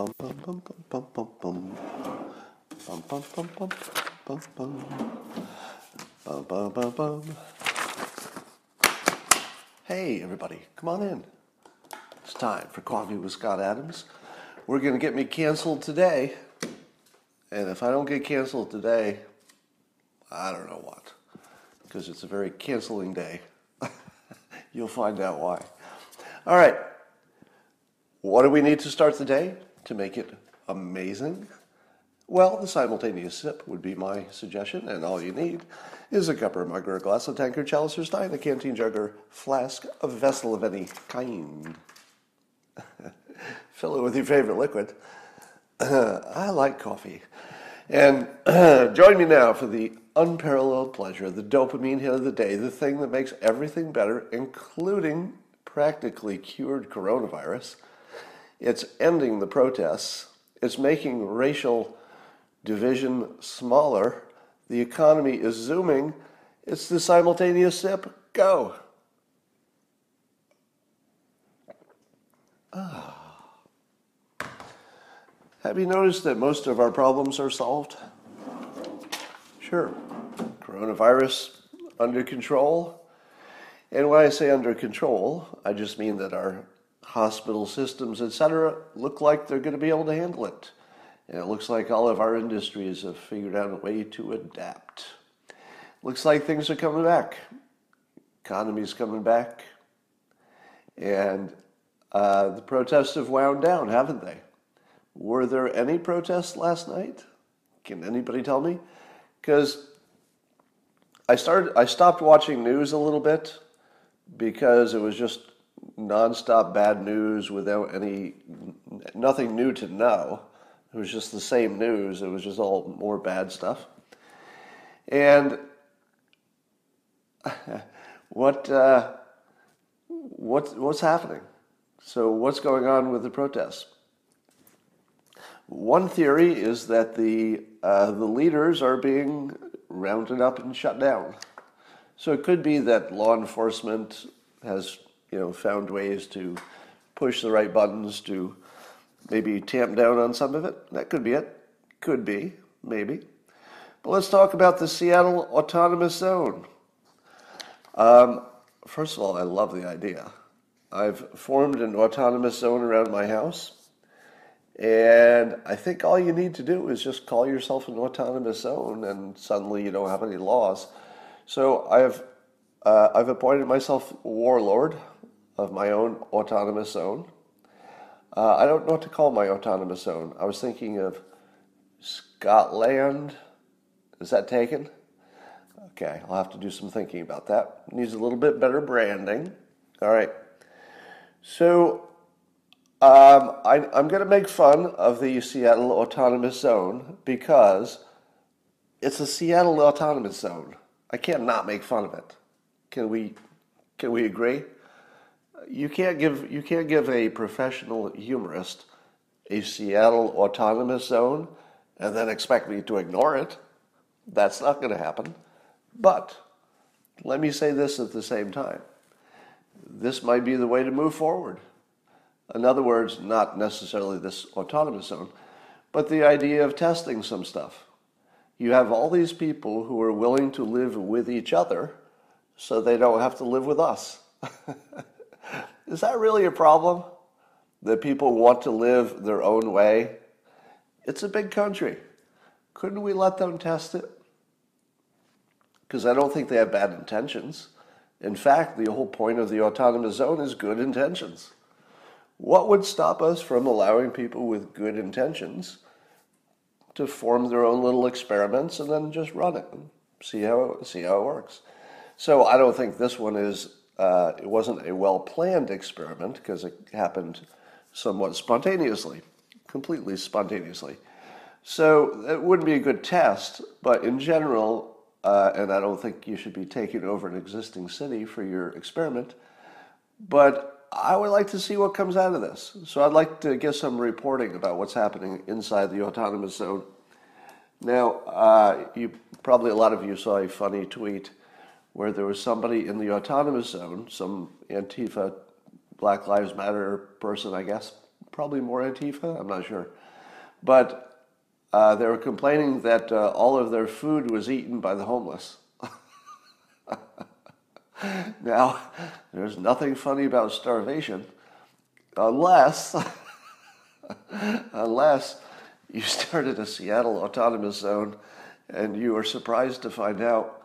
bum bum bum bum bum bum bum bum bum bum bum bum bum bum bum bum. Hey everybody, come on in. It's time for coffee with Scott Adams. We're gonna get me canceled today, and if I don't get canceled today, I don't know what, because it's a very canceling day. You'll find out why. All right. What do we need to start the day to make it amazing? Well, the simultaneous sip would be my suggestion, and all you need is a cup or mug or a glass, a tankard, chalice or stein, a canteen jug or flask, a vessel of any kind. Fill it with your favorite liquid. I like coffee. And join me now for the unparalleled pleasure, the dopamine hit of the day, the thing that makes everything better, including practically cured coronavirus. It's ending the protests. It's making racial division smaller. The economy is zooming. It's the simultaneous sip. Go. Ah. Have you noticed that most of our problems are solved? Sure. Coronavirus under control. And when I say under control, I just mean that our hospital systems, etc., look like they're going to be able to handle it. And it looks like all of our industries have figured out a way to adapt. Looks like things are coming back. Economy's coming back. And uh, the protests have wound down, haven't they? Were there any protests last night? Can anybody tell me? Because I started, I stopped watching news a little bit because it was just nonstop bad news without any nothing new to know. It was just the same news. It was just all more bad stuff. And what uh, what what's happening? So what's going on with the protests? One theory is that the uh, the leaders are being rounded up and shut down. So it could be that law enforcement has you know, found ways to push the right buttons to maybe tamp down on some of it. That could be it. Could be, maybe. But let's talk about the Seattle Autonomous Zone. Um, first of all, I love the idea. I've formed an autonomous zone around my house. And I think all you need to do is just call yourself an autonomous zone, and suddenly you don't have any laws. So I've uh, I've appointed myself warlord of my own autonomous zone. Uh, I don't know what to call my autonomous zone. I was thinking of Scotland. Is that taken? Okay, I'll have to do some thinking about that. Needs a little bit better branding. All right. So um, I, I'm going to make fun of the Seattle Autonomous Zone because it's a Seattle Autonomous Zone. I can't not make fun of it. Can we? Can we agree? You can't give you can't give a professional humorist a Seattle autonomous zone and then expect me to ignore it. That's not going to happen. But let me say this at the same time. This might be the way to move forward. In other words, not necessarily this autonomous zone, but the idea of testing some stuff. You have all these people who are willing to live with each other so they don't have to live with us. Is that really a problem? That people want to live their own way? It's a big country. Couldn't we let them test it? Because I don't think they have bad intentions. In fact, the whole point of the autonomous zone is good intentions. What would stop us from allowing people with good intentions to form their own little experiments and then just run it and see how see how it works? So I don't think this one is uh, it wasn't a well planned experiment because it happened somewhat spontaneously, completely spontaneously. So it wouldn't be a good test, but in general, uh, and I don't think you should be taking over an existing city for your experiment, but I would like to see what comes out of this. So I'd like to get some reporting about what's happening inside the autonomous zone. Now, uh, you probably a lot of you saw a funny tweet where there was somebody in the autonomous zone, some Antifa, Black Lives Matter person, I guess, probably more Antifa, I'm not sure. But uh, they were complaining that uh, all of their food was eaten by the homeless. now, there's nothing funny about starvation unless, unless you started a Seattle autonomous zone and you were surprised to find out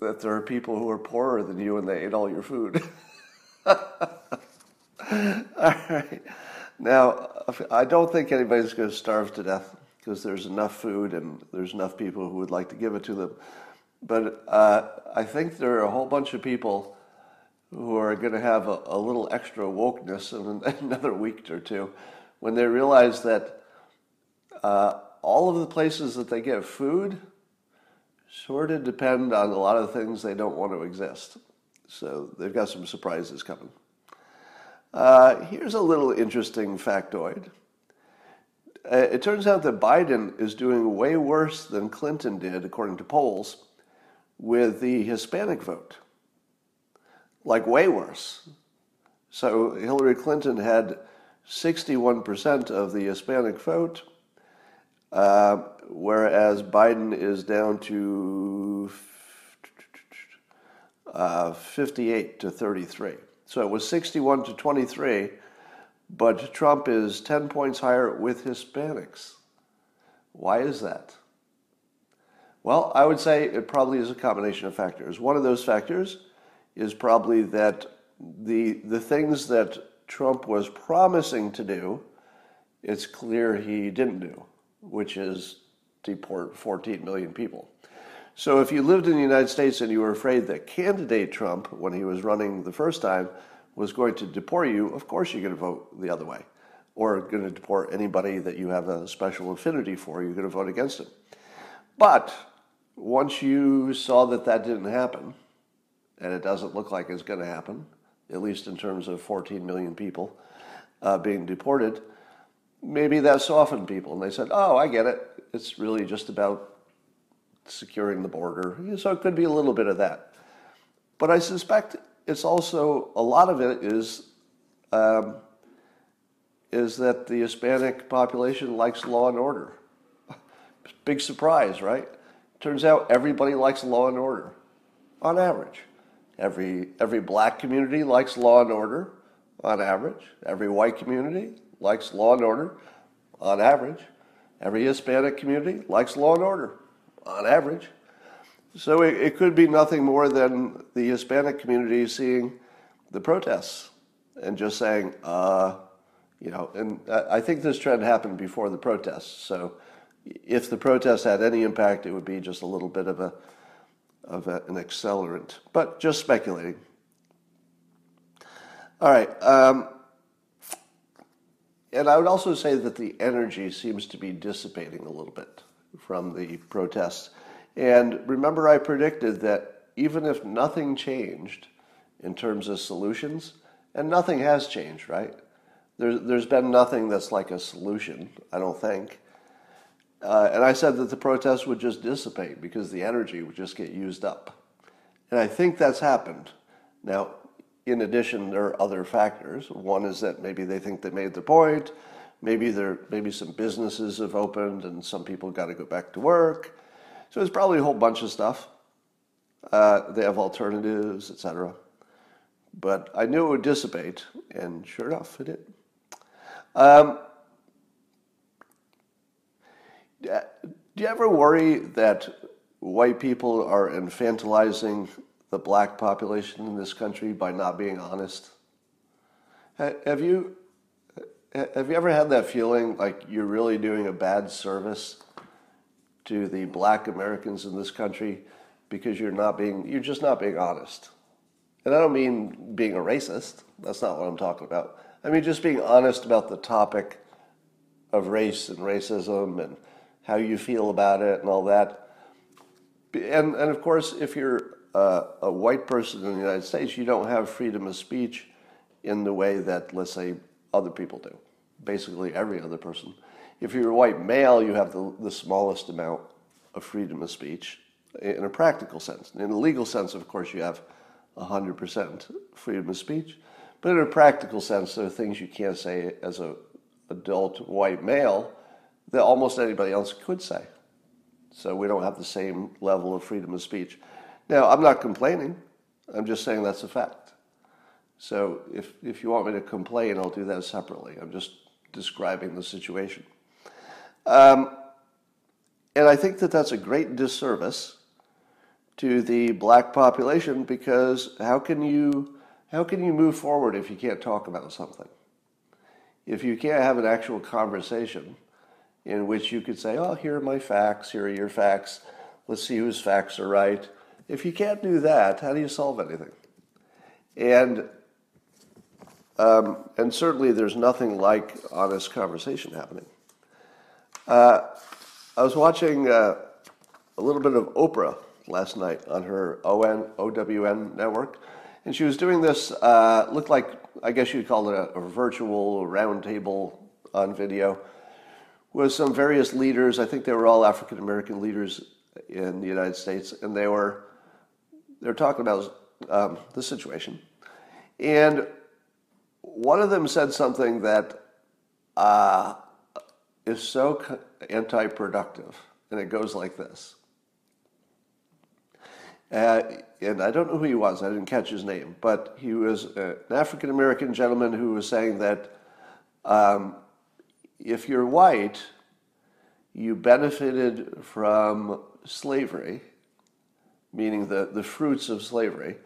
that there are people who are poorer than you and they ate all your food. all right. Now, I don't think anybody's going to starve to death because there's enough food and there's enough people who would like to give it to them. But uh, I think there are a whole bunch of people who are going to have a, a little extra wokeness in another week or two when they realize that uh, all of the places that they get food sort of depend on a lot of things they don't want to exist. So they've got some surprises coming. Uh, here's a little interesting factoid. Uh, it turns out that Biden is doing way worse than Clinton did, according to polls, with the Hispanic vote. Like, way worse. So Hillary Clinton had 61% of the Hispanic vote, uh, whereas Biden is down to uh, 58 to 33. So it was 61 to 23, but Trump is 10 points higher with Hispanics. Why is that? Well, I would say it probably is a combination of factors. One of those factors is probably that the, the things that Trump was promising to do, it's clear he didn't do, which is deport 14 million people. So if you lived in the United States and you were afraid that candidate Trump, when he was running the first time, was going to deport you, of course you're going to vote the other way. Or going to deport anybody that you have a special affinity for, you're going to vote against him. But once you saw that that didn't happen, and it doesn't look like it's going to happen, at least in terms of 14 million people uh, being deported, maybe that softened people. And they said, oh, I get it. It's really just about securing the border. So it could be a little bit of that. But I suspect it's also a lot of it is um, is that the Hispanic population likes law and order. Big surprise, right? Turns out everybody likes law and order, on average. Every every black community likes law and order, on average. Every white community likes law and order, on average. Every Hispanic community likes law and order, on average. So it, it could be nothing more than the Hispanic community seeing the protests and just saying, uh, you know, and I think this trend happened before the protests. So if the protests had any impact, it would be just a little bit of a of a, an accelerant. But just speculating. All right. Um, and I would also say that the energy seems to be dissipating a little bit from the protests. And remember, I predicted that even if nothing changed in terms of solutions, and nothing has changed, right? There's, there's been nothing that's like a solution, I don't think. Uh, and I said that the protests would just dissipate because the energy would just get used up. And I think that's happened. Now, in addition, there are other factors. One is that maybe they think they made the point. Maybe there, maybe some businesses have opened and some people got to go back to work. So it's probably a whole bunch of stuff. Uh, they have alternatives, etc. But I knew it would dissipate, and sure enough, it did. Um, do you ever worry that white people are infantilizing the black population in this country by not being honest? Have you have you ever had that feeling like you're really doing a bad service to the black Americans in this country because you're not being you're just not being honest. And I don't mean being a racist. That's not what I'm talking about. I mean just being honest about the topic of race and racism and how you feel about it and all that. And and of course, if you're a, a white person in the United States, you don't have freedom of speech in the way that let's say other people do. Basically, every other person if you're a white male, you have the, the smallest amount of freedom of speech in a practical sense. In a legal sense, of course, you have 100% freedom of speech. But in a practical sense, there are things you can't say as a adult white male that almost anybody else could say. So we don't have the same level of freedom of speech. Now, I'm not complaining. I'm just saying that's a fact. So if, if you want me to complain, I'll do that separately. I'm just describing the situation. Um, and I think that that's a great disservice to the black population because how can you how can you move forward if you can't talk about something? If you can't have an actual conversation in which you could say, "Oh, here are my facts. Here are your facts. Let's see whose facts are right." If you can't do that, how do you solve anything? And um, and certainly, there's nothing like honest conversation happening. Uh, I was watching uh, a little bit of Oprah last night on her ON, OWN network, and she was doing this. Uh, looked like I guess you'd call it a, a virtual roundtable on video with some various leaders. I think they were all African American leaders in the United States, and they were they were talking about um, the situation. And one of them said something that uh, is so anti productive, and it goes like this. Uh, and I don't know who he was, I didn't catch his name, but he was an African American gentleman who was saying that um, if you're white, you benefited from slavery, meaning the, the fruits of slavery,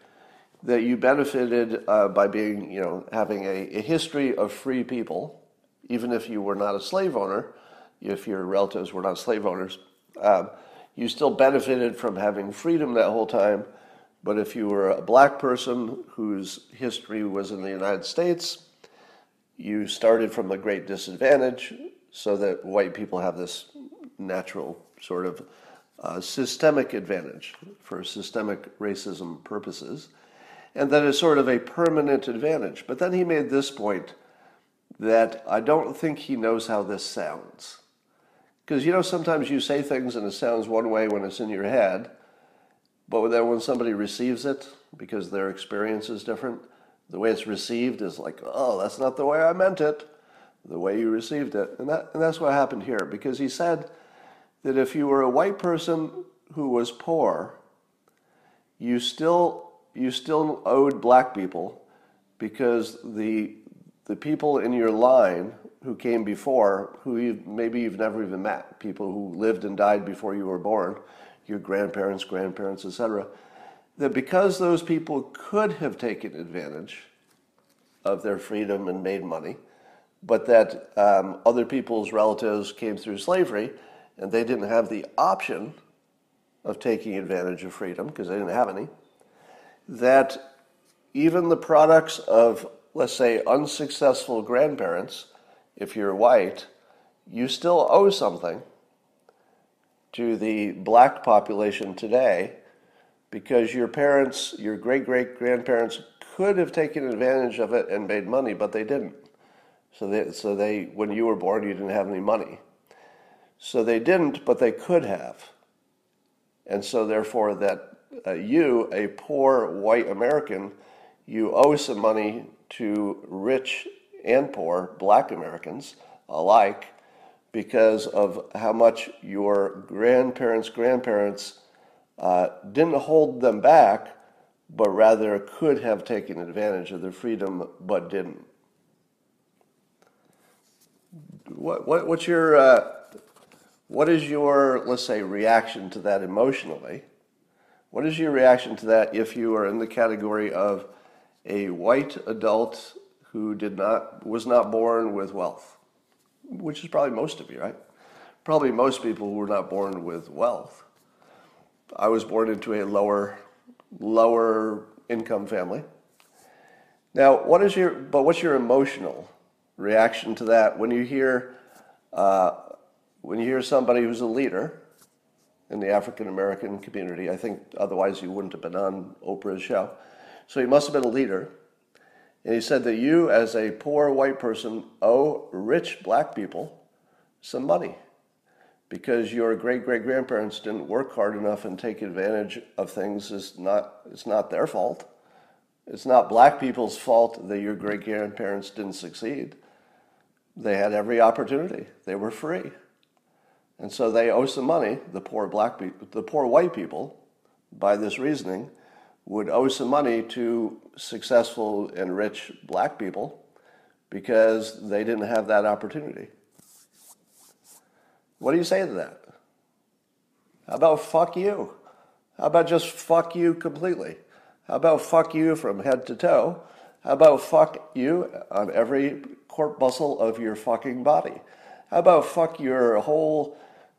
that you benefited uh, by being, you know, having a, a, history of free people, even if you were not a slave owner, if your relatives were not slave owners, um, you still benefited from having freedom that whole time. But if you were a black person whose history was in the United States, you started from a great disadvantage, so that white people have this natural sort of uh, systemic advantage for systemic racism purposes and that is sort of a permanent advantage. But then he made this point that I don't think he knows how this sounds. Because you know, sometimes you say things and it sounds one way when it's in your head, but then when somebody receives it, because their experience is different, the way it's received is like, oh, that's not the way I meant it, the way you received it. And, that, and that's what happened here, because he said that if you were a white person who was poor, you still you still owed black people because the the people in your line who came before, who you, maybe you've never even met, people who lived and died before you were born, your grandparents, grandparents, etc., that because those people could have taken advantage of their freedom and made money, but that um, other people's relatives came through slavery and they didn't have the option of taking advantage of freedom because they didn't have any that even the products of, let's say, unsuccessful grandparents, if you're white, you still owe something to the black population today because your parents, your great great grandparents, could have taken advantage of it and made money, but they didn't. So they, so they, when you were born, you didn't have any money. So they didn't, but they could have. And so therefore, that uh, you, a poor white American, you owe some money to rich and poor black Americans alike because of how much your grandparents' grandparents uh, didn't hold them back, but rather could have taken advantage of their freedom but didn't. What, what, what's your, uh, what is your, let's say, reaction to that emotionally? What is your reaction to that if you are in the category of a white adult who did not was not born with wealth, which is probably most of you, right? Probably most people who were not born with wealth. I was born into a lower lower income family. Now, what is your but what's your emotional reaction to that when you hear uh, when you hear somebody who's a leader in the African American community. I think otherwise you wouldn't have been on Oprah's show. So he must have been a leader. And he said that you, as a poor white person, owe rich black people some money because your great great grandparents didn't work hard enough and take advantage of things is not it's not their fault It's not black people's fault that your great grandparents didn't succeed. They had every opportunity. They were free. And so they owe some money, the poor black people, the poor white people, by this reasoning, would owe some money to successful and rich black people because they didn't have that opportunity. What do you say to that? How about fuck you? How about just fuck you completely? How about fuck you from head to toe? How about fuck you on every corpuscle of your fucking body? How about fuck your whole,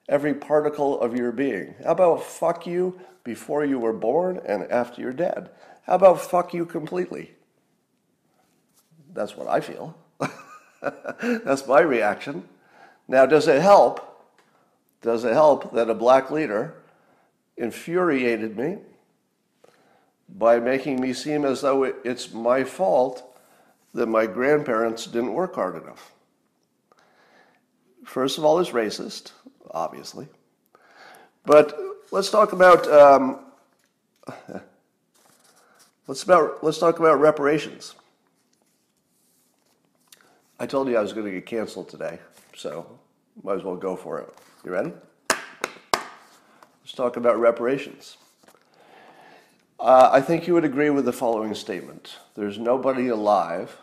every particle of your being? How about fuck you before you were born and after you're dead? How about fuck you completely? That's what I feel. That's my reaction. Now, does it help? Does it help that a black leader infuriated me by making me seem as though it's my fault that my grandparents didn't work hard enough? First of all, it's racist, obviously. But let's talk about um, let's about let's talk about reparations. I told you I was going to get canceled today, so might as well go for it. You ready? Let's talk about reparations. Uh, I think you would agree with the following statement there's nobody alive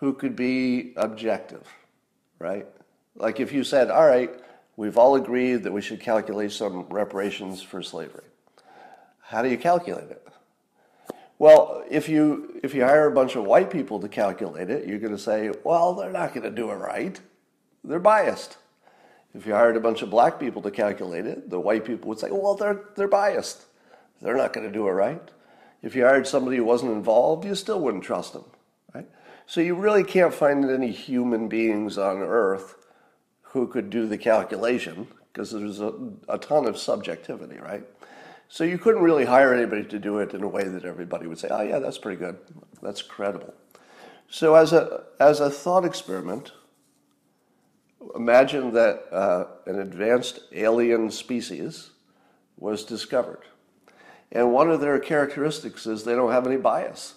who could be objective, right? Like if you said, all right, we've all agreed that we should calculate some reparations for slavery. How do you calculate it? Well, if you if you hire a bunch of white people to calculate it, you're going to say, well, they're not going to do it right. They're biased. If you hired a bunch of black people to calculate it, the white people would say, well, they're, they're biased. They're not going to do it right. If you hired somebody who wasn't involved, you still wouldn't trust them, right? So you really can't find any human beings on earth who could do the calculation because there's a, a ton of subjectivity, right? So you couldn't really hire anybody to do it in a way that everybody would say, oh, yeah, that's pretty good. That's credible. So as a, as a thought experiment, imagine that uh, an advanced alien species was discovered. And one of their characteristics is they don't have any bias.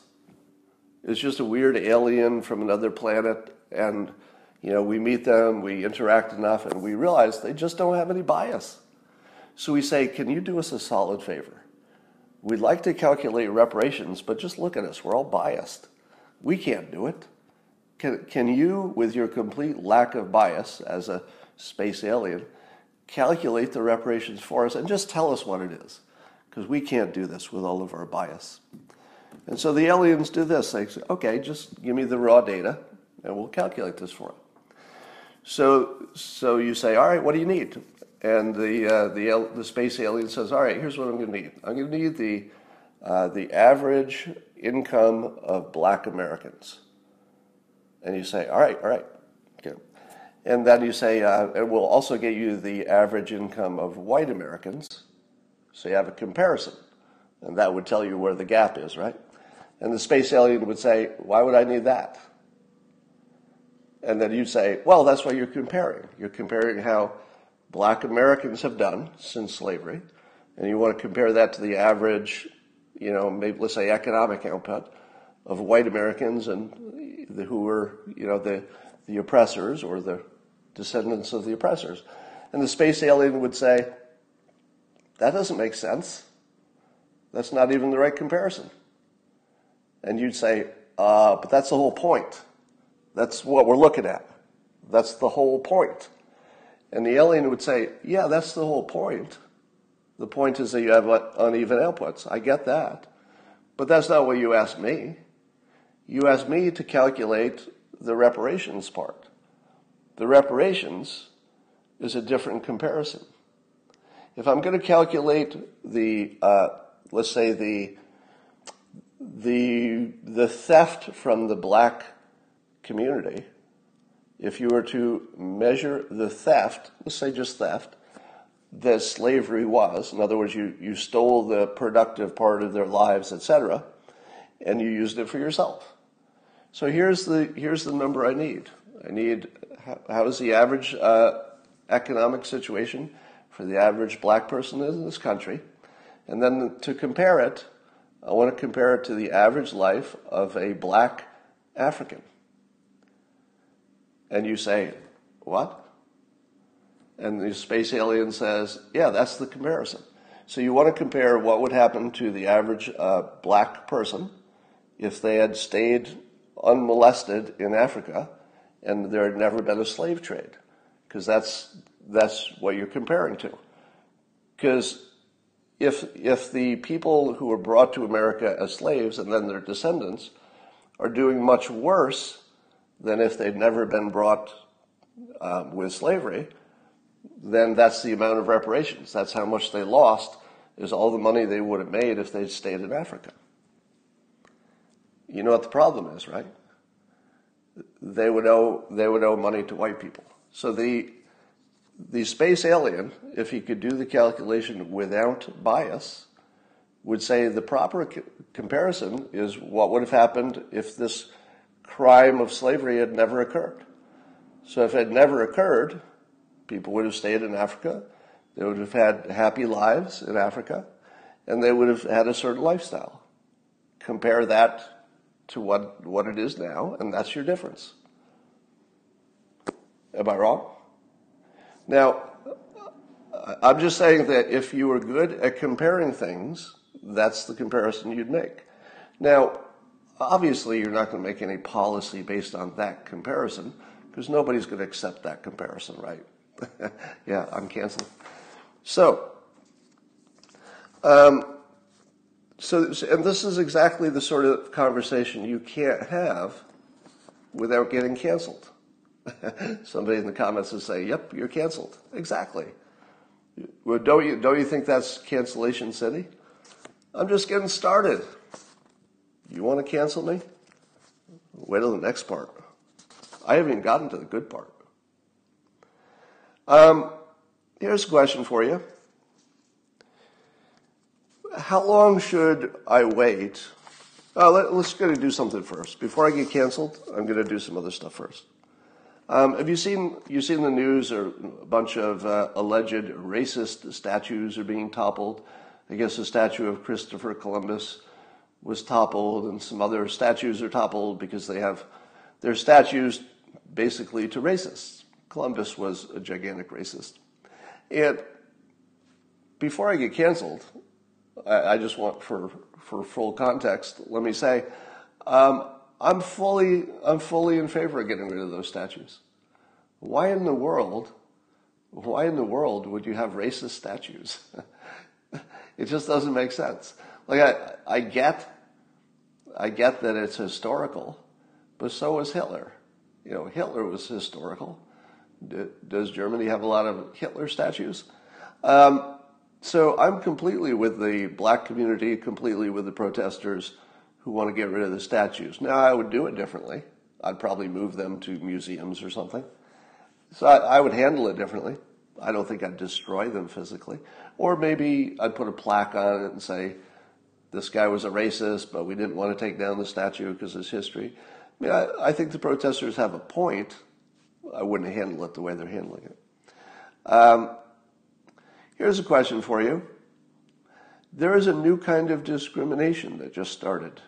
It's just a weird alien from another planet, and you know, we meet them, we interact enough, and we realize they just don't have any bias. So we say, Can you do us a solid favor? We'd like to calculate reparations, but just look at us. We're all biased. We can't do it. Can, can you, with your complete lack of bias as a space alien, calculate the reparations for us and just tell us what it is? Because we can't do this with all of our bias. And so the aliens do this. They say, okay, just give me the raw data and we'll calculate this for you. So, so you say, all right, what do you need? And the, uh, the, the space alien says, all right, here's what I'm going to need. I'm going to need the, uh, the average income of black Americans. And you say, all right, all right. Okay. And then you say, uh, it will also get you the average income of white Americans. So you have a comparison. And that would tell you where the gap is, right? And the space alien would say, why would I need that? And then you'd say, well, that's why you're comparing. You're comparing how black Americans have done since slavery. And you want to compare that to the average, you know, maybe let's say economic output of white Americans and the, who were, you know, the, the oppressors or the descendants of the oppressors. And the space alien would say, that doesn't make sense. That's not even the right comparison. And you'd say, uh, but that's the whole point. That's what we're looking at. That's the whole point. And the alien would say, yeah, that's the whole point. The point is that you have uneven outputs. I get that. But that's not what you asked me. You asked me to calculate the reparations part. The reparations is a different comparison. If I'm going to calculate the, uh, let's say the, the, the theft from the black community, if you were to measure the theft, let's say just theft, that slavery was, in other words, you, you stole the productive part of their lives, etc., and you used it for yourself. So here's the here's the number I need. I need how, how is the average uh, economic situation for the average black person in this country, and then to compare it, I want to compare it to the average life of a black African. And you say, What? And the space alien says, Yeah, that's the comparison. So you want to compare what would happen to the average uh, black person if they had stayed unmolested in Africa and there had never been a slave trade, because that's that's what you're comparing to. Because if if the people who were brought to America as slaves and then their descendants are doing much worse than if they'd never been brought um, with slavery, then that's the amount of reparations. That's how much they lost, is all the money they would have made if they'd stayed in Africa. You know what the problem is, right? They would owe they would owe money to white people. So the the space alien, if he could do the calculation without bias, would say the proper comparison is what would have happened if this crime of slavery had never occurred. So if it had never occurred, people would have stayed in Africa, they would have had happy lives in Africa, and they would have had a certain lifestyle. Compare that to what, what it is now, and that's your difference. Am I wrong? Now, I'm just saying that if you were good at comparing things, that's the comparison you'd make. Now, obviously, you're not going to make any policy based on that comparison because nobody's going to accept that comparison, right? yeah, I'm canceling. So, um, so, and this is exactly the sort of conversation you can't have without getting canceled. Somebody in the comments will say, "Yep, you're canceled." Exactly. Well, don't you don't you think that's cancellation city? I'm just getting started. You want to cancel me? Wait till the next part. I haven't even gotten to the good part. Um, here's a question for you. How long should I wait? Uh, let, us go to do something first. Before I get canceled, I'm going to do some other stuff first. Um, have you seen you seen the news? Or a bunch of uh, alleged racist statues are being toppled. I guess the statue of Christopher Columbus was toppled, and some other statues are toppled because they have their statues basically to racists. Columbus was a gigantic racist. And before I get canceled, I, just want for for full context. Let me say. Um, I'm fully, I'm fully in favor of getting rid of those statues. Why in the world, why in the world would you have racist statues? it just doesn't make sense. Like I, I get, I get that it's historical, but so was Hitler. You know, Hitler was historical. Does Germany have a lot of Hitler statues? Um, so I'm completely with the black community, completely with the protesters who want to get rid of the statues. Now, I would do it differently. I'd probably move them to museums or something. So I, I, would handle it differently. I don't think I'd destroy them physically. Or maybe I'd put a plaque on it and say, this guy was a racist, but we didn't want to take down the statue because of his history. I mean, I, I think the protesters have a point. I wouldn't handle it the way they're handling it. Um, here's a question for you. There is a new kind of discrimination that just started.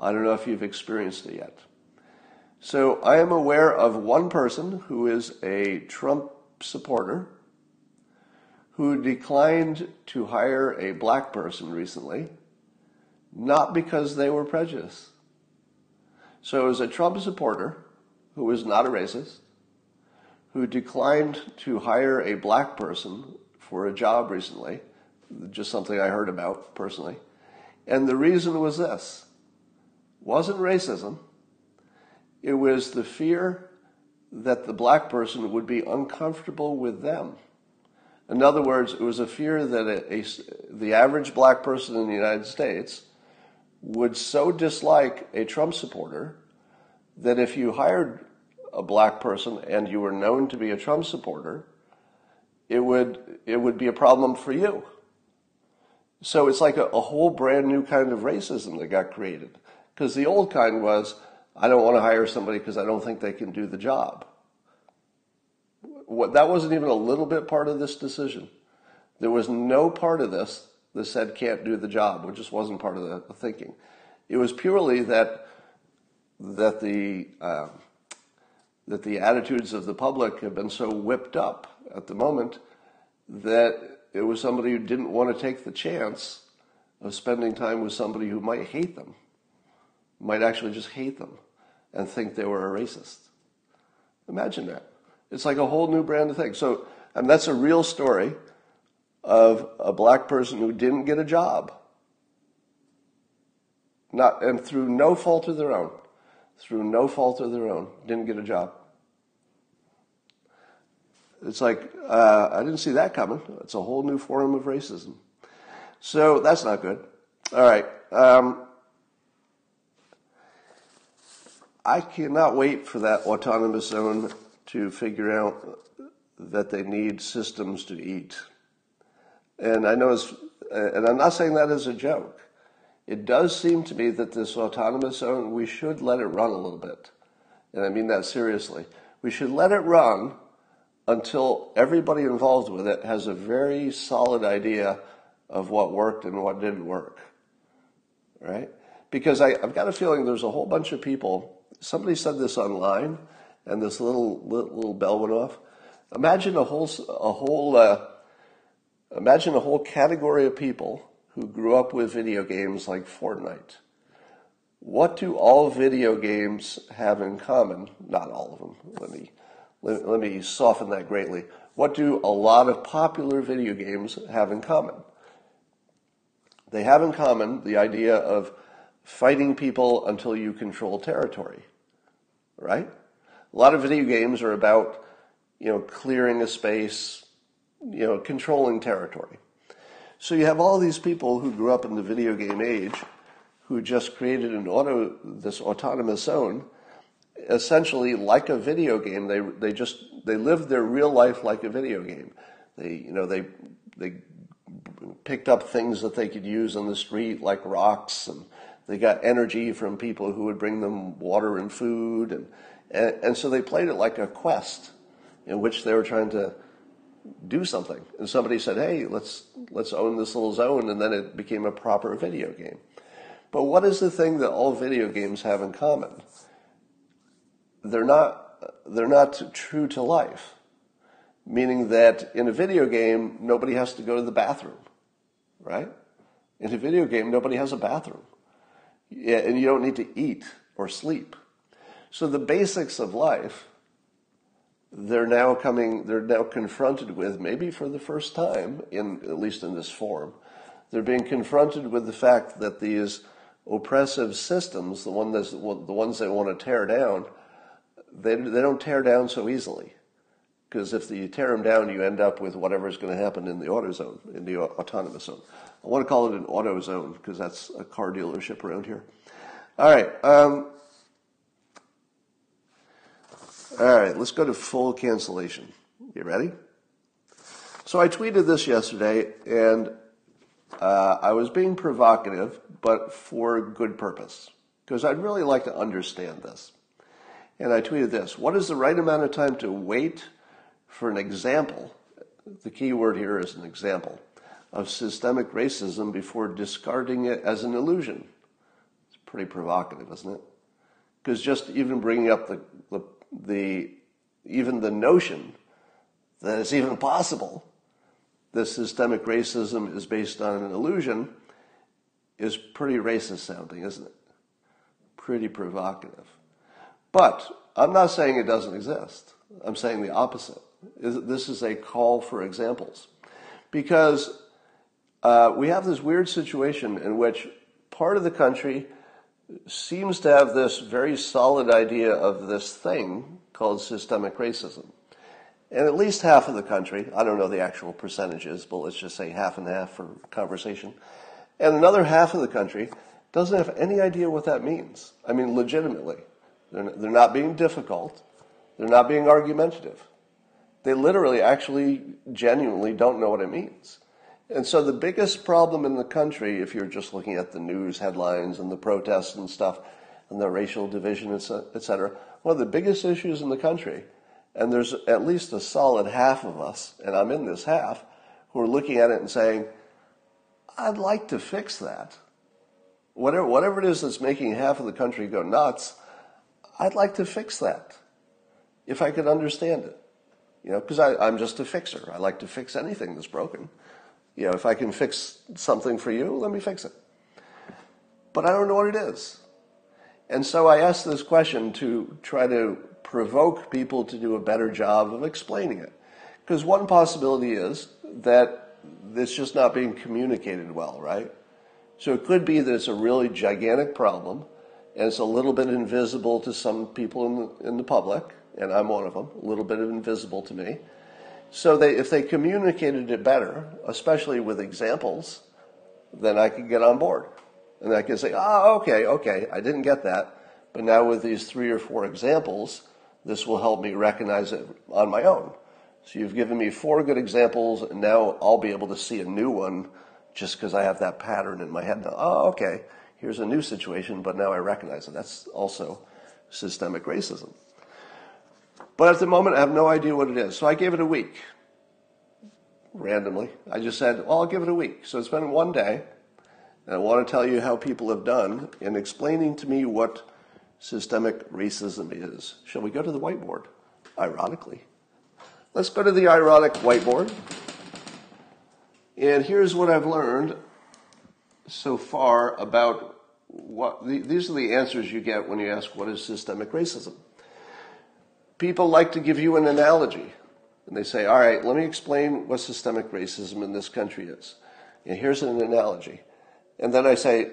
I don't know if you've experienced it yet. So I am aware of one person who is a Trump supporter who declined to hire a black person recently, not because they were prejudiced. So it was a Trump supporter who was not a racist, who declined to hire a black person for a job recently, just something I heard about personally. And the reason was this wasn't racism. It was the fear that the black person would be uncomfortable with them. In other words, it was a fear that a, a, the average black person in the United States would so dislike a Trump supporter that if you hired a black person and you were known to be a Trump supporter, it would, it would be a problem for you. So it's like a, a whole brand new kind of racism that got created. Because the old kind was, I don't want to hire somebody because I don't think they can do the job. What, that wasn't even a little bit part of this decision. There was no part of this that said can't do the job, which just wasn't part of the, the thinking. It was purely that that the uh, that the attitudes of the public have been so whipped up at the moment that it was somebody who didn't want to take the chance of spending time with somebody who might hate them, might actually just hate them and think they were a racist. Imagine that. It's like a whole new brand of thing. So, and that's a real story of a black person who didn't get a job. Not, and through no fault of their own, through no fault of their own, didn't get a job. It's like, uh, I didn't see that coming. It's a whole new form of racism. So that's not good. All right. Um, I cannot wait for that autonomous zone to figure out that they need systems to eat. And I know it's, and I'm not saying that as a joke. It does seem to me that this autonomous zone, we should let it run a little bit. And I mean that seriously. We should let it run until everybody involved with it has a very solid idea of what worked and what didn't work. Right? Because I, have got a feeling there's a whole bunch of people. Somebody said this online, and this little little, bell went off. Imagine a whole a whole uh, imagine a whole category of people who grew up with video games like Fortnite. What do all video games have in common? Not all of them. Let me let, let me soften that greatly. What do a lot of popular video games have in common? They have in common the idea of fighting people until you control territory, right? A lot of video games are about, you know, clearing a space, you know, controlling territory. So you have all these people who grew up in the video game age who just created an auto, this autonomous zone essentially like a video game. They they just they lived their real life like a video game. They you know they they picked up things that they could use on the street like rocks and they got energy from people who would bring them water and food and and, and so they played it like a quest in which they were trying to do something. And somebody said, "Hey, let's let's own this little zone," and then it became a proper video game. But what is the thing that all video games have in common? they're not they're not true to life. Meaning that in a video game, nobody has to go to the bathroom, right? In a video game, nobody has a bathroom. And you don't need to eat or sleep. So the basics of life, they're now coming, they're now confronted with, maybe for the first time, in at least in this form, they're being confronted with the fact that these oppressive systems, the, one the ones they want to tear down, they, they don't tear down so easily. Because if you tear them down, you end up with whatever is going to happen in the auto zone, in the autonomous zone. I want to call it an auto zone because that's a car dealership around here. All right. Um, all right, let's go to full cancellation. You ready? So I tweeted this yesterday, and uh, I was being provocative, but for good purpose, because I'd really like to understand this. And I tweeted this What is the right amount of time to wait for an example? The key word here is an example of systemic racism before discarding it as an illusion. It's pretty provocative, isn't it? Because just even bringing up the, the, the even the notion that it's even possible that systemic racism is based on an illusion is pretty racist sounding, isn't it? Pretty provocative. But I'm not saying it doesn't exist. I'm saying the opposite. This is a call for examples. Because uh, we have this weird situation in which part of the country seems to have this very solid idea of this thing called systemic racism. And at least half of the country, I don't know the actual percentages, but let's just say half and half for conversation, and another half of the country doesn't have any idea what that means. I mean, legitimately. They're, they're not being difficult. They're not being argumentative. They literally, actually, genuinely don't know what it means. And so the biggest problem in the country, if you're just looking at the news headlines and the protests and stuff, and the racial division, et cetera, one of the biggest issues in the country, and there's at least a solid half of us, and I'm in this half, who are looking at it and saying, I'd like to fix that. Whatever, whatever it is that's making half of the country go nuts, I'd like to fix that if I could understand it. You know, because I'm just a fixer. I like to fix anything that's broken. You know, if I can fix something for you, let me fix it. But I don't know what it is. And so I asked this question to try to provoke people to do a better job of explaining it. Because one possibility is that it's just not being communicated well, right? So it could be that it's a really gigantic problem and it's a little bit invisible to some people in the, in the public, and I'm one of them, a little bit invisible to me. So they, if they communicated it better, especially with examples, then I could get on board. And I could say, ah, oh, okay, okay, I didn't get that. But now with these three or four examples, this will help me recognize it on my own. So you've given me four good examples, and now I'll be able to see a new one just because I have that pattern in my head now. Oh, okay, here's a new situation, but now I recognize it. That's also systemic racism. But at the moment, I have no idea what it is. So I gave it a week randomly. I just said, well, I'll give it a week. So it's been one day. And I want to tell you how people have done in explaining to me what systemic racism is. Shall we go to the whiteboard? Ironically. Let's go to the ironic whiteboard. And here's what I've learned so far about what the, these are the answers you get when you ask what is systemic racism. People like to give you an analogy. And they say, all right, let me explain what systemic racism in this country is. And here's an analogy. And then I say,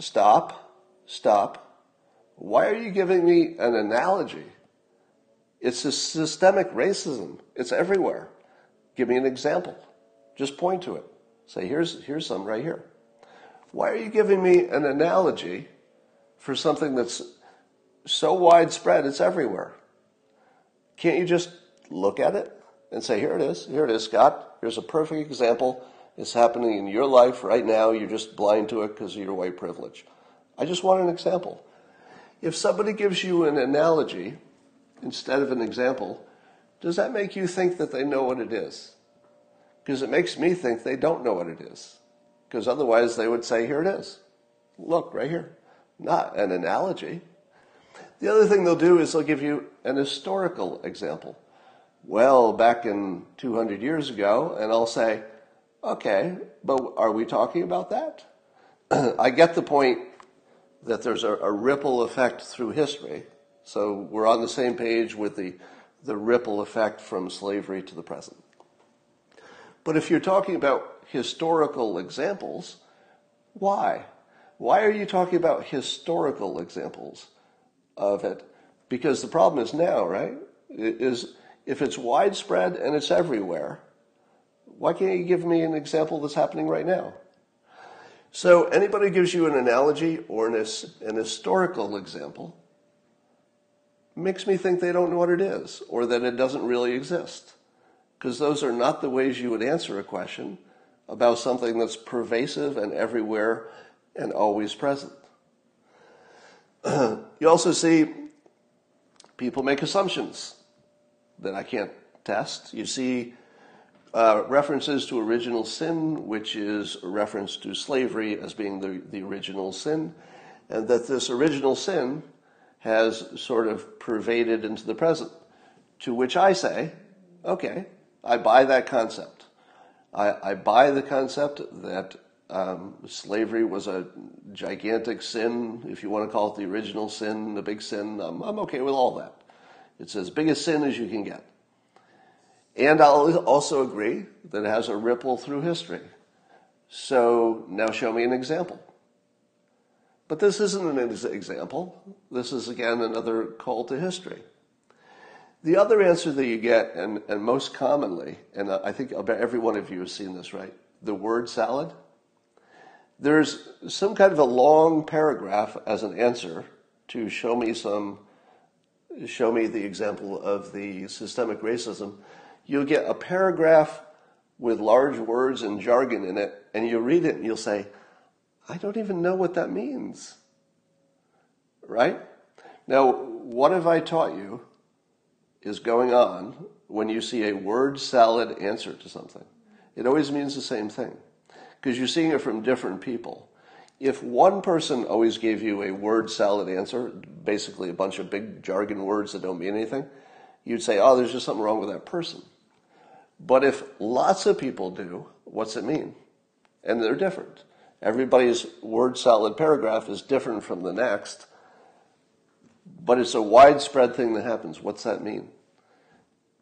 stop, stop. Why are you giving me an analogy? It's systemic racism. It's everywhere. Give me an example. Just point to it. Say, here's, here's some right here. Why are you giving me an analogy for something that's so widespread it's everywhere? Can't you just look at it and say, here it is, here it is, Scott. Here's a perfect example It's happening in your life right now. You're just blind to it because of your white privilege. I just want an example. If somebody gives you an analogy instead of an example, does that make you think that they know what it is? Because it makes me think they don't know what it is. Because otherwise they would say, here it is. Look, right here. Not an analogy. The other thing they'll do is they'll give you an historical example. Well, back in 200 years ago, and I'll say, Okay, but are we talking about that? I get the point that there's a, a, ripple effect through history. So we're on the same page with the, the ripple effect from slavery to the present. But if you're talking about historical examples, why? Why are you talking about historical examples of it? Because the problem is now, right? Is if it's widespread and it's everywhere, why can't you give me an example that's happening right now? So, anybody gives you an analogy or an, an historical example makes me think they don't know what it is or that it doesn't really exist. Because those are not the ways you would answer a question about something that's pervasive and everywhere and always present. you also see people make assumptions that I can't test. You see uh, references to original sin, which is a reference to slavery as being the, the original sin, and that this original sin has sort of pervaded into the present. To which I say, okay, I buy that concept. I, I buy the concept that um, slavery was a gigantic sin, if you want to call it the original sin, the big sin. I'm, I'm okay with all that. It's as big a sin as you can get. And I'll also agree that it has a ripple through history. So now show me an example. But this isn't an example. This is, again, another call to history. The other answer that you get, and, and most commonly, and I think about every one of you has seen this, right? The word salad. There's some kind of a long paragraph as an answer to show me some, show me the example of the systemic racism you'll get a paragraph with large words and jargon in it, and you read it and you'll say, I don't even know what that means. Right? Now, what have I taught you is going on when you see a word salad answer to something? It always means the same thing. Because you're seeing it from different people. If one person always gave you a word salad answer, basically a bunch of big jargon words that don't mean anything, you'd say, oh, there's just something wrong with that person. But if lots of people do, what's it mean? And they're different. Everybody's word salad paragraph is different from the next, but it's a widespread thing that happens. What's that mean?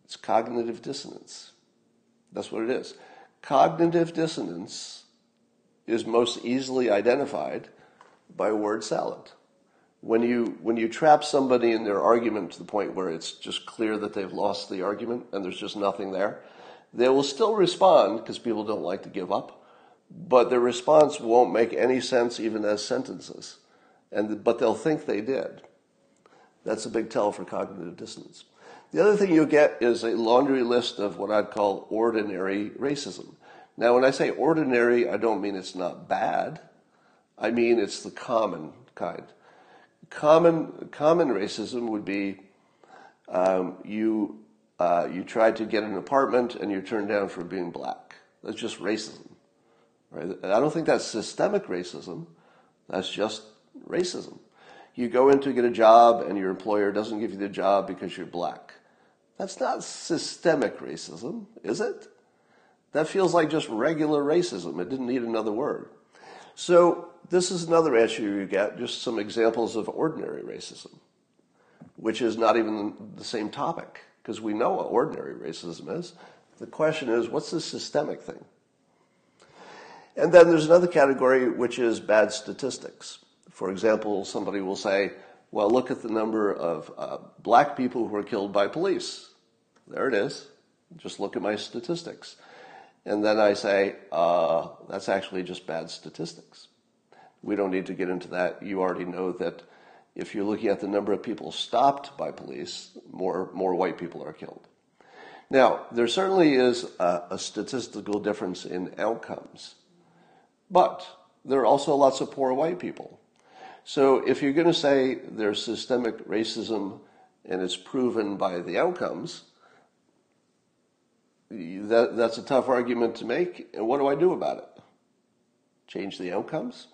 It's cognitive dissonance. That's what it is. Cognitive dissonance is most easily identified by word salad. When you, when you trap somebody in their argument to the point where it's just clear that they've lost the argument and there's just nothing there, they will still respond because people don't like to give up, but their response won't make any sense even as sentences. And, but they'll think they did. That's a big tell for cognitive dissonance. The other thing you'll get is a laundry list of what I'd call ordinary racism. Now, when I say ordinary, I don't mean it's not bad. I mean it's the common kind. Common, common racism would be um, you, uh, you tried to get an apartment and you're turned down for being black. That's just racism. Right? I don't think that's systemic racism. That's just racism. You go in to get a job and your employer doesn't give you the job because you're black. That's not systemic racism, is it? That feels like just regular racism. It didn't need another word. So, this is another issue you get, just some examples of ordinary racism, which is not even the same topic, because we know what ordinary racism is. The question is, what's the systemic thing? And then there's another category, which is bad statistics. For example, somebody will say, well, look at the number of uh, black people who are killed by police. There it is. Just look at my statistics. And then I say, uh, that's actually just bad statistics. We don't need to get into that. You already know that if you're looking at the number of people stopped by police, more, more white people are killed. Now, there certainly is a, a statistical difference in outcomes, but there are also lots of poor white people. So if you're going to say there's systemic racism and it's proven by the outcomes, that, that's a tough argument to make. And what do I do about it? Change the outcomes?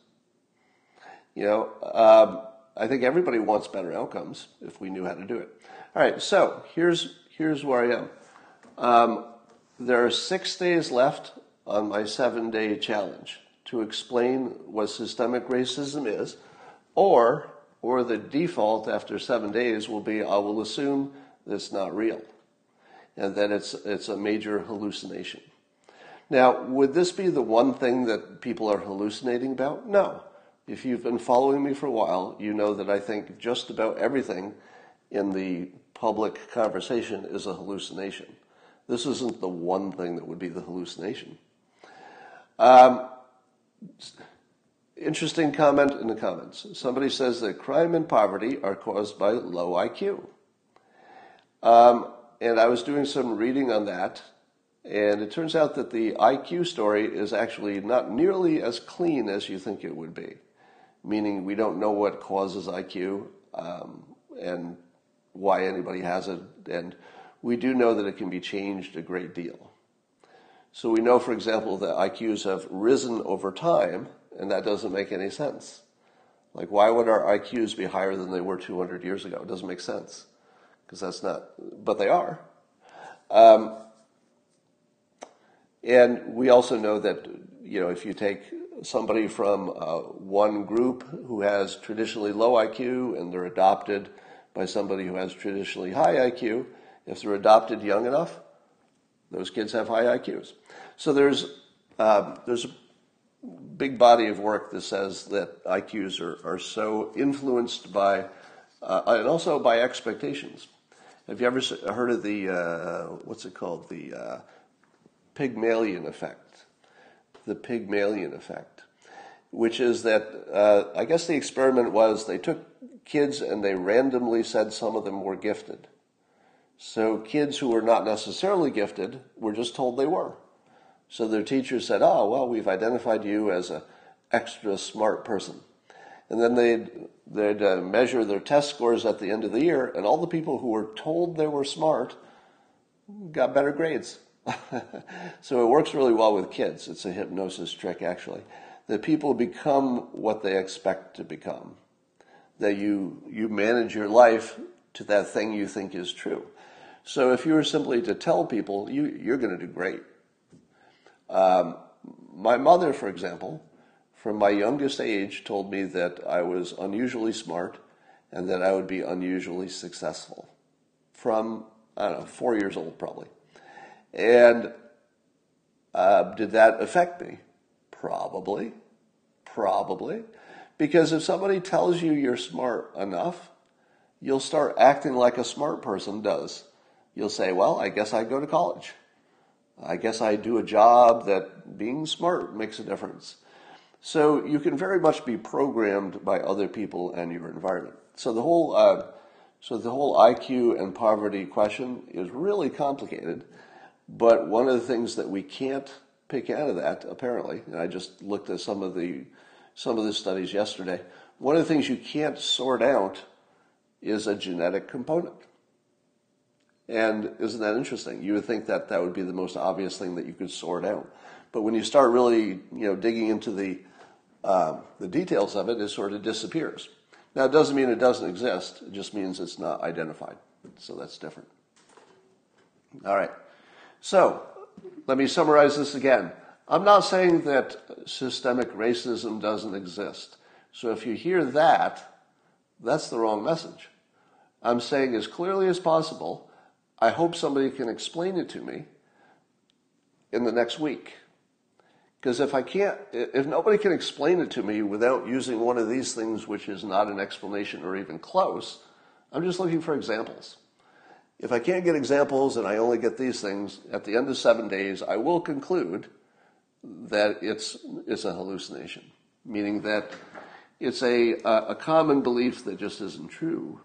You know, um, I think everybody wants better outcomes if we knew how to do it. All right, so here's here's where I am. Um, there are six days left on my seven-day challenge to explain what systemic racism is, or or the default after seven days will be I will assume it's not real and that it's, it's a major hallucination. Now, would this be the one thing that people are hallucinating about? No. If you've been following me for a while, you know that I think just about everything in the public conversation is a hallucination. This isn't the one thing that would be the hallucination. Um, interesting comment in the comments. Somebody says that crime and poverty are caused by low IQ. Um, and I was doing some reading on that, and it turns out that the IQ story is actually not nearly as clean as you think it would be. Meaning, we don't know what causes IQ um, and why anybody has it, and we do know that it can be changed a great deal. So we know, for example, that IQs have risen over time, and that doesn't make any sense. Like, why would our IQs be higher than they were 200 years ago? It doesn't make sense because that's not, but they are. Um, and we also know that, you know, if you take somebody from uh, one group who has traditionally low IQ and they're adopted by somebody who has traditionally high IQ, if they're adopted young enough, those kids have high IQs. So there's, um, there's a big body of work that says that IQs are, are so influenced by, uh, and also by expectations. Have you ever heard of the, uh, what's it called? The uh, Pygmalion effect. The Pygmalion effect, which is that, uh, I guess the experiment was they took kids and they randomly said some of them were gifted. So kids who were not necessarily gifted were just told they were. So their teachers said, oh, well, we've identified you as an extra smart person. And then they'd, they'd uh, measure their test scores at the end of the year, and all the people who were told they were smart got better grades. so it works really well with kids. It's a hypnosis trick, actually. That people become what they expect to become. That you, you manage your life to that thing you think is true. So if you were simply to tell people, you, you're going to do great. Um, my mother, for example, from my youngest age, told me that I was unusually smart and that I would be unusually successful. From, I don't know, four years old probably. And uh, did that affect me? Probably. Probably. Because if somebody tells you you're smart enough, you'll start acting like a smart person does. You'll say, well, I guess I go to college. I guess I do a job that being smart makes a difference. So you can very much be programmed by other people and your environment. So the whole, uh, so the whole IQ and poverty question is really complicated. But one of the things that we can't pick out of that, apparently, and I just looked at some of the some of the studies yesterday. One of the things you can't sort out is a genetic component. And isn't that interesting? You would think that that would be the most obvious thing that you could sort out. But when you start really, you know, digging into the uh, the details of it, it sort of disappears. Now, it doesn't mean it doesn't exist. It just means it's not identified. So that's different. All right. So let me summarize this again. I'm not saying that systemic racism doesn't exist. So if you hear that, that's the wrong message. I'm saying as clearly as possible I hope somebody can explain it to me in the next week. Because if I can't, if nobody can explain it to me without using one of these things, which is not an explanation or even close, I'm just looking for examples. If I can't get examples and I only get these things, at the end of seven days, I will conclude that it's, it's a hallucination, meaning that it's a, a common belief that just isn't true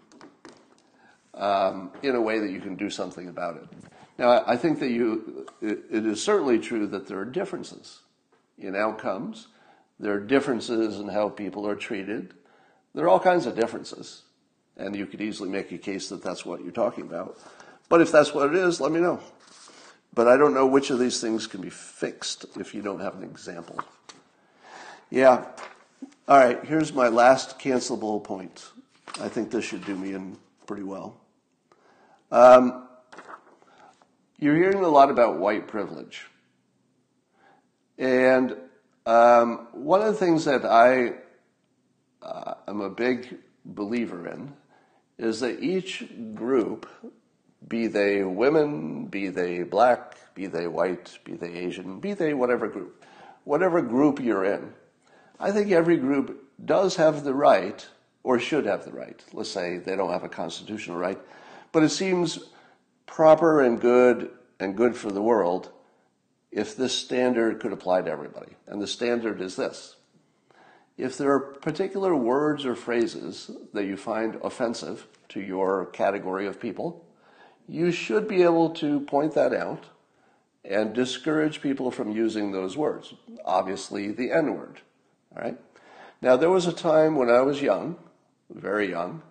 um, in a way that you can do something about it. Now, I think that you, it, it is certainly true that there are differences in outcomes. There are differences in how people are treated. There are all kinds of differences. And you could easily make a case that that's what you're talking about. But if that's what it is, let me know. But I don't know which of these things can be fixed if you don't have an example. Yeah. All right, here's my last cancelable point. I think this should do me in pretty well. Um, you're hearing a lot about white privilege. And um, one of the things that I uh, am a big believer in is that each group, be they women, be they black, be they white, be they Asian, be they whatever group, whatever group you're in, I think every group does have the right, or should have the right. Let's say they don't have a constitutional right, but it seems proper and good and good for the world if this standard could apply to everybody. And the standard is this. If there are particular words or phrases that you find offensive to your category of people, you should be able to point that out and discourage people from using those words. Obviously, the N word. All right? Now, there was a time when I was young, very young,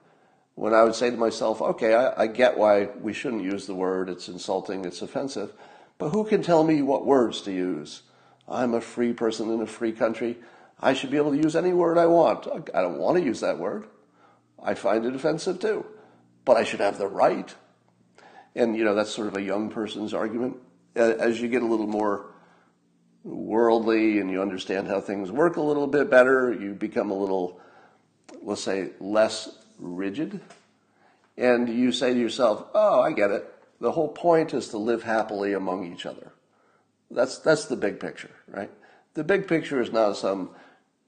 when I would say to myself, okay, I, I, get why we shouldn't use the word, it's insulting, it's offensive, but who can tell me what words to use? I'm a free person in a free country. I should be able to use any word I want. I don't want to use that word. I find it offensive too, but I should have the right. And, you know, that's sort of a young person's argument. As you get a little more worldly and you understand how things work a little bit better, you become a little, let's say, less rigid, and you say to yourself, oh, I get it. The whole point is to live happily among each other. That's, that's the big picture, right? The big picture is not some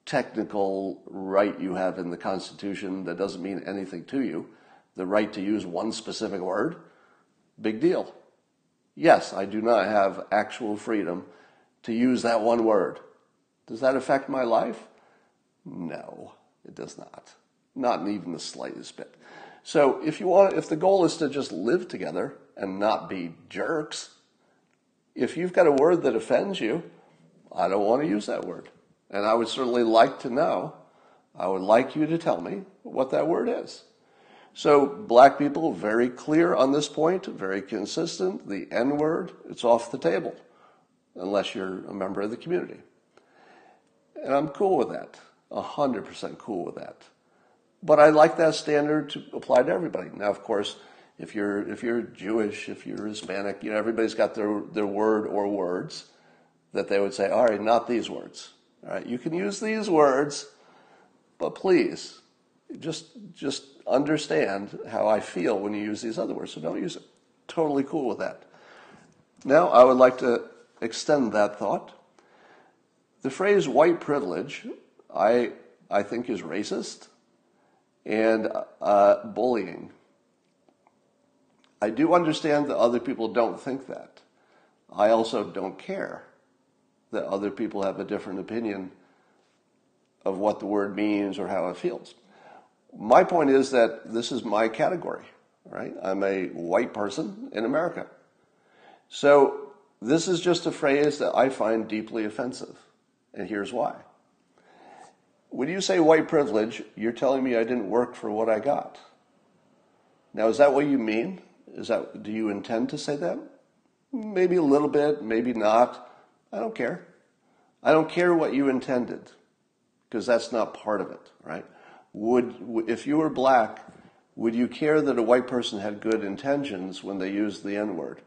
technical right you have in the Constitution that doesn't mean anything to you. The right to use one specific word, big deal. Yes, I do not have actual freedom to use that one word. Does that affect my life? No, it does not. Not even the slightest bit. So if you want, if the goal is to just live together and not be jerks, if you've got a word that offends you, I don't want to use that word. And I would certainly like to know, I would like you to tell me what that word is. So black people very clear on this point, very consistent. The N word, it's off the table, unless you're a member of the community. And I'm cool with that, 100% cool with that. But I like that standard to apply to everybody. Now, of course, if you're if you're Jewish, if you're Hispanic, you know everybody's got their their word or words that they would say, all right, not these words. All right, you can use these words, but please, just just understand how I feel when you use these other words. So don't use it. Totally cool with that. Now, I would like to extend that thought. The phrase white privilege, I I think is racist and uh, bullying. I do understand that other people don't think that. I also don't care that other people have a different opinion of what the word means or how it feels. My point is that this is my category, right? I'm a white person in America. So this is just a phrase that I find deeply offensive. And here's why. When you say white privilege, you're telling me I didn't work for what I got. Now, is that what you mean? Is that, do you intend to say that? Maybe a little bit, maybe not. I don't care. I don't care what you intended because that's not part of it, right? Would, if you were black, would you care that a white person had good intentions when they used the N word?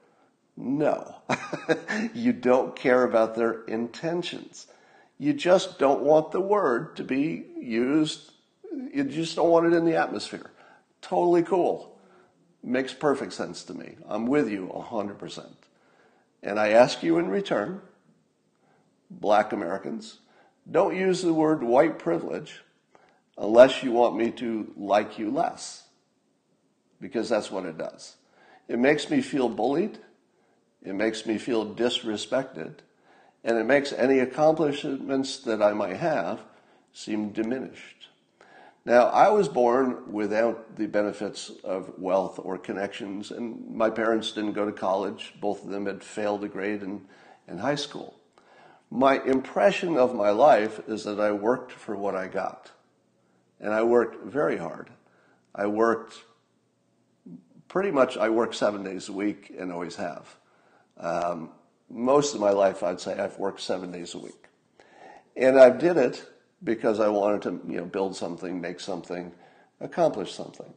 No. you don't care about their intentions. You just don't want the word to be used. You just don't want it in the atmosphere. Totally cool. Makes perfect sense to me. I'm with you 100%. And I ask you in return, black Americans, don't use the word white privilege unless you want me to like you less. Because that's what it does. It makes me feel bullied. It makes me feel disrespected and it makes any accomplishments that I might have seem diminished. Now, I was born without the benefits of wealth or connections, and my parents didn't go to college. Both of them had failed a grade in, in high school. My impression of my life is that I worked for what I got. And I worked very hard. I worked pretty much, I worked seven days a week and always have. Um, most of my life, I'd say I've worked seven days a week. And I did it because I wanted to, you know, build something, make something, accomplish something.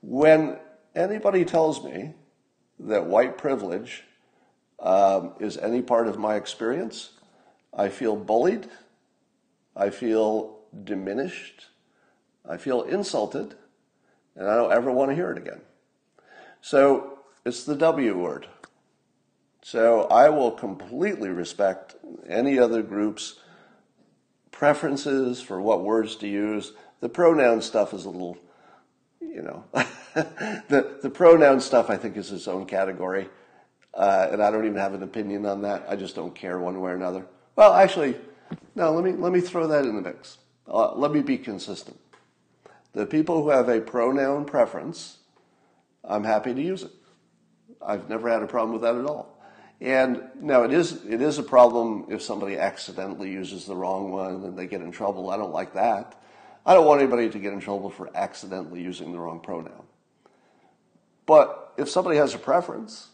When anybody tells me that white privilege um, is any part of my experience, I feel bullied, I feel diminished, I feel insulted, and I don't ever want to hear it again. So it's the W word. So I will completely respect any other group's preferences for what words to use. The pronoun stuff is a little, you know, the, the pronoun stuff I think is its own category. Uh, and I don't even have an opinion on that. I just don't care one way or another. Well, actually, no, let me, let me throw that in the mix. Uh, let me be consistent. The people who have a pronoun preference, I'm happy to use it. I've never had a problem with that at all. And now it is it is a problem if somebody accidentally uses the wrong one and they get in trouble. I don't like that. I don't want anybody to get in trouble for accidentally using the wrong pronoun. But if somebody has a preference,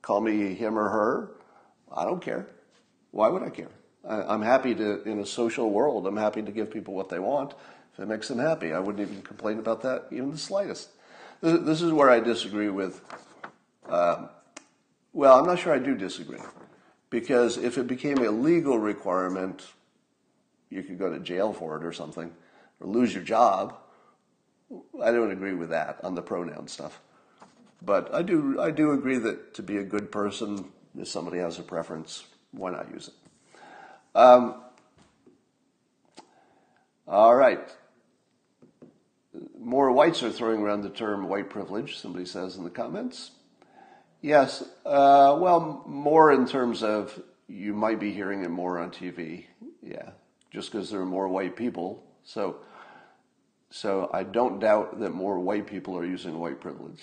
call me him or her, I don't care. Why would I care? I, am happy to, in a social world, I'm happy to give people what they want. If it makes them happy, I wouldn't even complain about that even the slightest. This is where I disagree with um, well, I'm not sure I do disagree. Because if it became a legal requirement, you could go to jail for it or something, or lose your job. I don't agree with that on the pronoun stuff. But I do, I do agree that to be a good person, if somebody has a preference, why not use it? Um, all right. More whites are throwing around the term white privilege, somebody says in the comments. Yes, uh, well, more in terms of you might be hearing it more on TV. Yeah, just because there are more white people. So, so I don't doubt that more white people are using white privilege.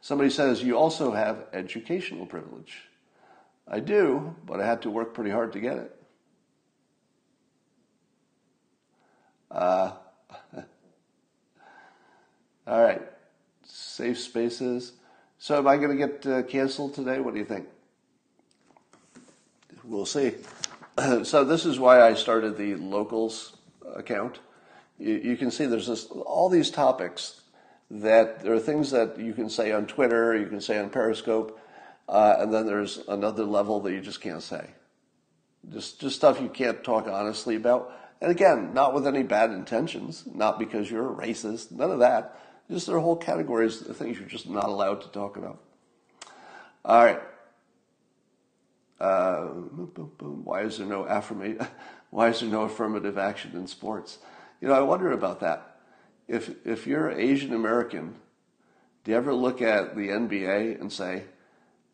Somebody says you also have educational privilege. I do, but I had to work pretty hard to get it. Uh, All right. Safe spaces. So am I going to get uh, canceled today? What do you think? We'll see. so this is why I started the locals account. You, you can see there's this, all these topics that there are things that you can say on Twitter, you can say on Periscope, uh, and then there's another level that you just can't say. Just, just stuff you can't talk honestly about. And again, not with any bad intentions, not because you're a racist, none of that. Just there are whole categories of things you're just not allowed to talk about. All right. Uh, why is there no affirmation? Why is there no affirmative action in sports? You know, I wonder about that. If if you're Asian American, do you ever look at the NBA and say,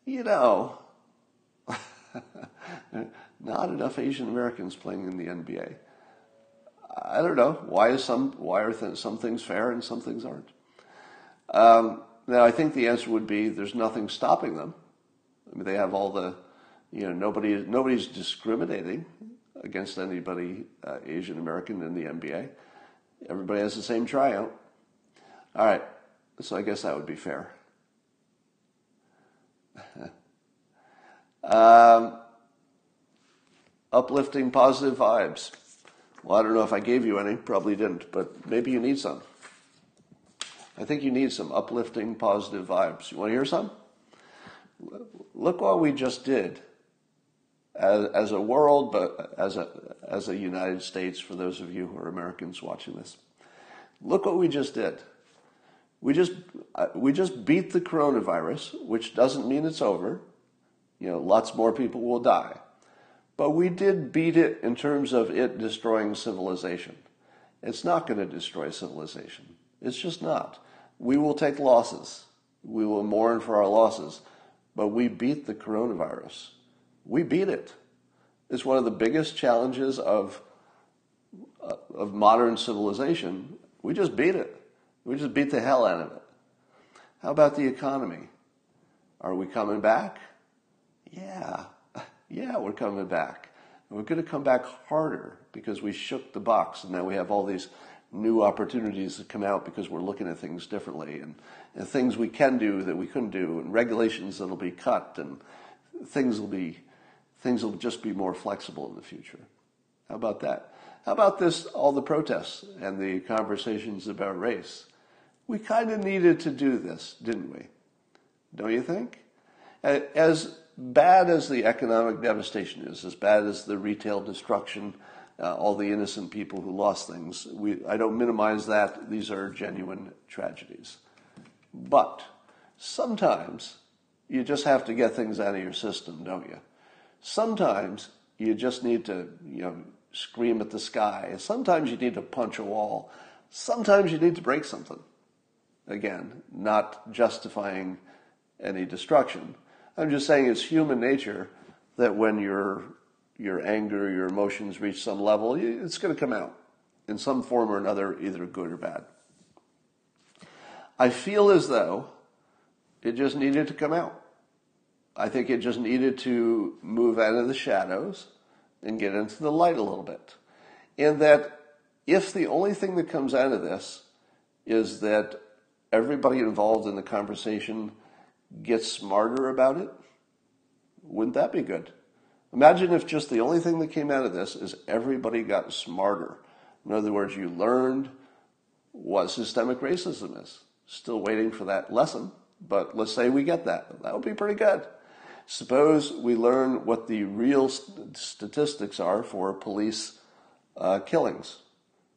you know, not enough Asian Americans playing in the NBA? I don't know. Why is some why are th- some things fair and some things aren't? Um, now, I think the answer would be there's nothing stopping them. I mean, they have all the, you know, nobody nobody's discriminating against anybody uh, Asian American in the NBA. Everybody has the same tryout. All right, so I guess that would be fair. um, uplifting positive vibes. Well, I don't know if I gave you any, probably didn't, but maybe you need some. I think you need some uplifting, positive vibes. You want to hear some? Look what we just did as, as a world, but as a, as a United States, for those of you who are Americans watching this. Look what we just did. We just, uh, we just beat the coronavirus, which doesn't mean it's over. You know, lots more people will die. But we did beat it in terms of it destroying civilization. It's not going to destroy civilization. It's just not. We will take losses. We will mourn for our losses. But we beat the coronavirus. We beat it. It's one of the biggest challenges of, uh, of modern civilization. We just beat it. We just beat the hell out of it. How about the economy? Are we coming back? Yeah. Yeah, we're coming back. We're going to come back harder because we shook the box and now we have all these new opportunities that come out because we're looking at things differently and, and things we can do that we couldn't do and regulations that'll be cut and things will be things will just be more flexible in the future. How about that? How about this all the protests and the conversations about race? We kind of needed to do this, didn't we? Don't you think? As bad as the economic devastation is, as bad as the retail destruction uh, all the innocent people who lost things. We, I don't minimize that. These are genuine tragedies. But sometimes you just have to get things out of your system, don't you? Sometimes you just need to, you know, scream at the sky. Sometimes you need to punch a wall. Sometimes you need to break something. Again, not justifying any destruction. I'm just saying it's human nature that when you're your anger, your emotions reach some level, it's going to come out in some form or another, either good or bad. I feel as though it just needed to come out. I think it just needed to move out of the shadows and get into the light a little bit. And that if the only thing that comes out of this is that everybody involved in the conversation gets smarter about it, wouldn't that be good? Imagine if just the only thing that came out of this is everybody got smarter. In other words, you learned what systemic racism is. Still waiting for that lesson, but let's say we get that. That would be pretty good. Suppose we learn what the real st- statistics are for police uh, killings.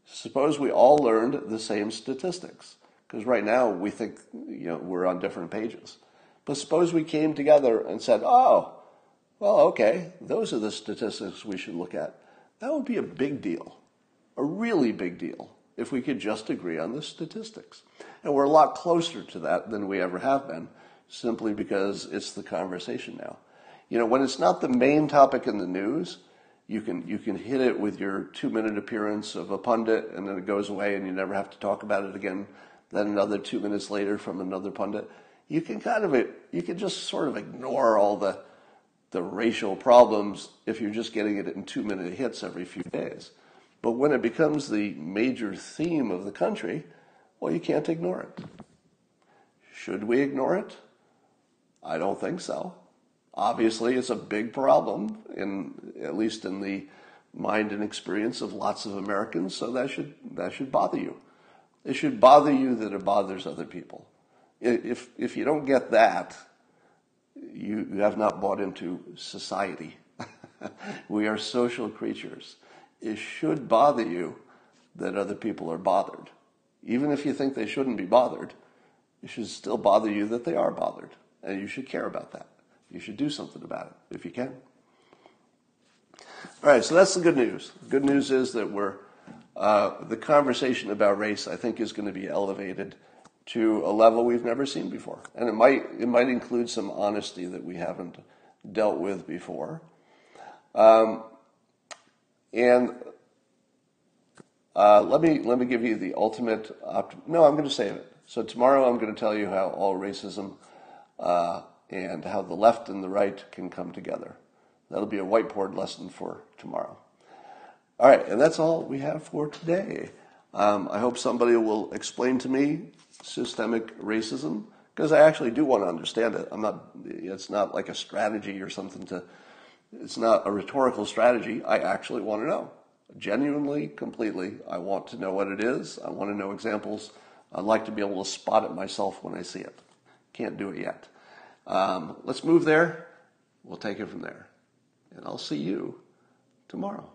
Suppose we all learned the same statistics, because right now we think you know we're on different pages. But suppose we came together and said, "Oh, well, okay, those are the statistics we should look at. That would be a big deal, a really big deal, if we could just agree on the statistics. And we're a lot closer to that than we ever have been, simply because it's the conversation now. You know, when it's not the main topic in the news, you can you can hit it with your two minute appearance of a pundit and then it goes away and you never have to talk about it again. Then another two minutes later from another pundit. You can kind of you can just sort of ignore all the the racial problems if you're just getting it in two minute hits every few days. But when it becomes the major theme of the country, Well, you can't ignore it. Should we ignore it? I don't think so. Obviously, it's a big problem in at least in the mind and experience of lots of Americans, so that should that should bother you. It should bother you that it bothers other people. If if you don't get that, you, you have not bought into society. we are social creatures. It should bother you that other people are bothered. Even if you think they shouldn't be bothered, it should still bother you that they are bothered. And you should care about that. You should do something about it if you can. All right, so that's the good news. The good news is that we're uh, the conversation about race, I think, is going to be elevated to a level we've never seen before, and it might it might include some honesty that we haven't dealt with before. Um, and uh, let me let me give you the ultimate. Opt- no, I'm going to save it. So tomorrow I'm going to tell you how all racism uh, and how the left and the right can come together. That'll be a whiteboard lesson for tomorrow. All right, and that's all we have for today. Um, I hope somebody will explain to me systemic racism because I actually do want to understand it. I'm not. It's not like a strategy or something to. It's not a rhetorical strategy. I actually want to know, genuinely, completely. I want to know what it is. I want to know examples. I'd like to be able to spot it myself when I see it. Can't do it yet. Um, let's move there. We'll take it from there. And I'll see you tomorrow.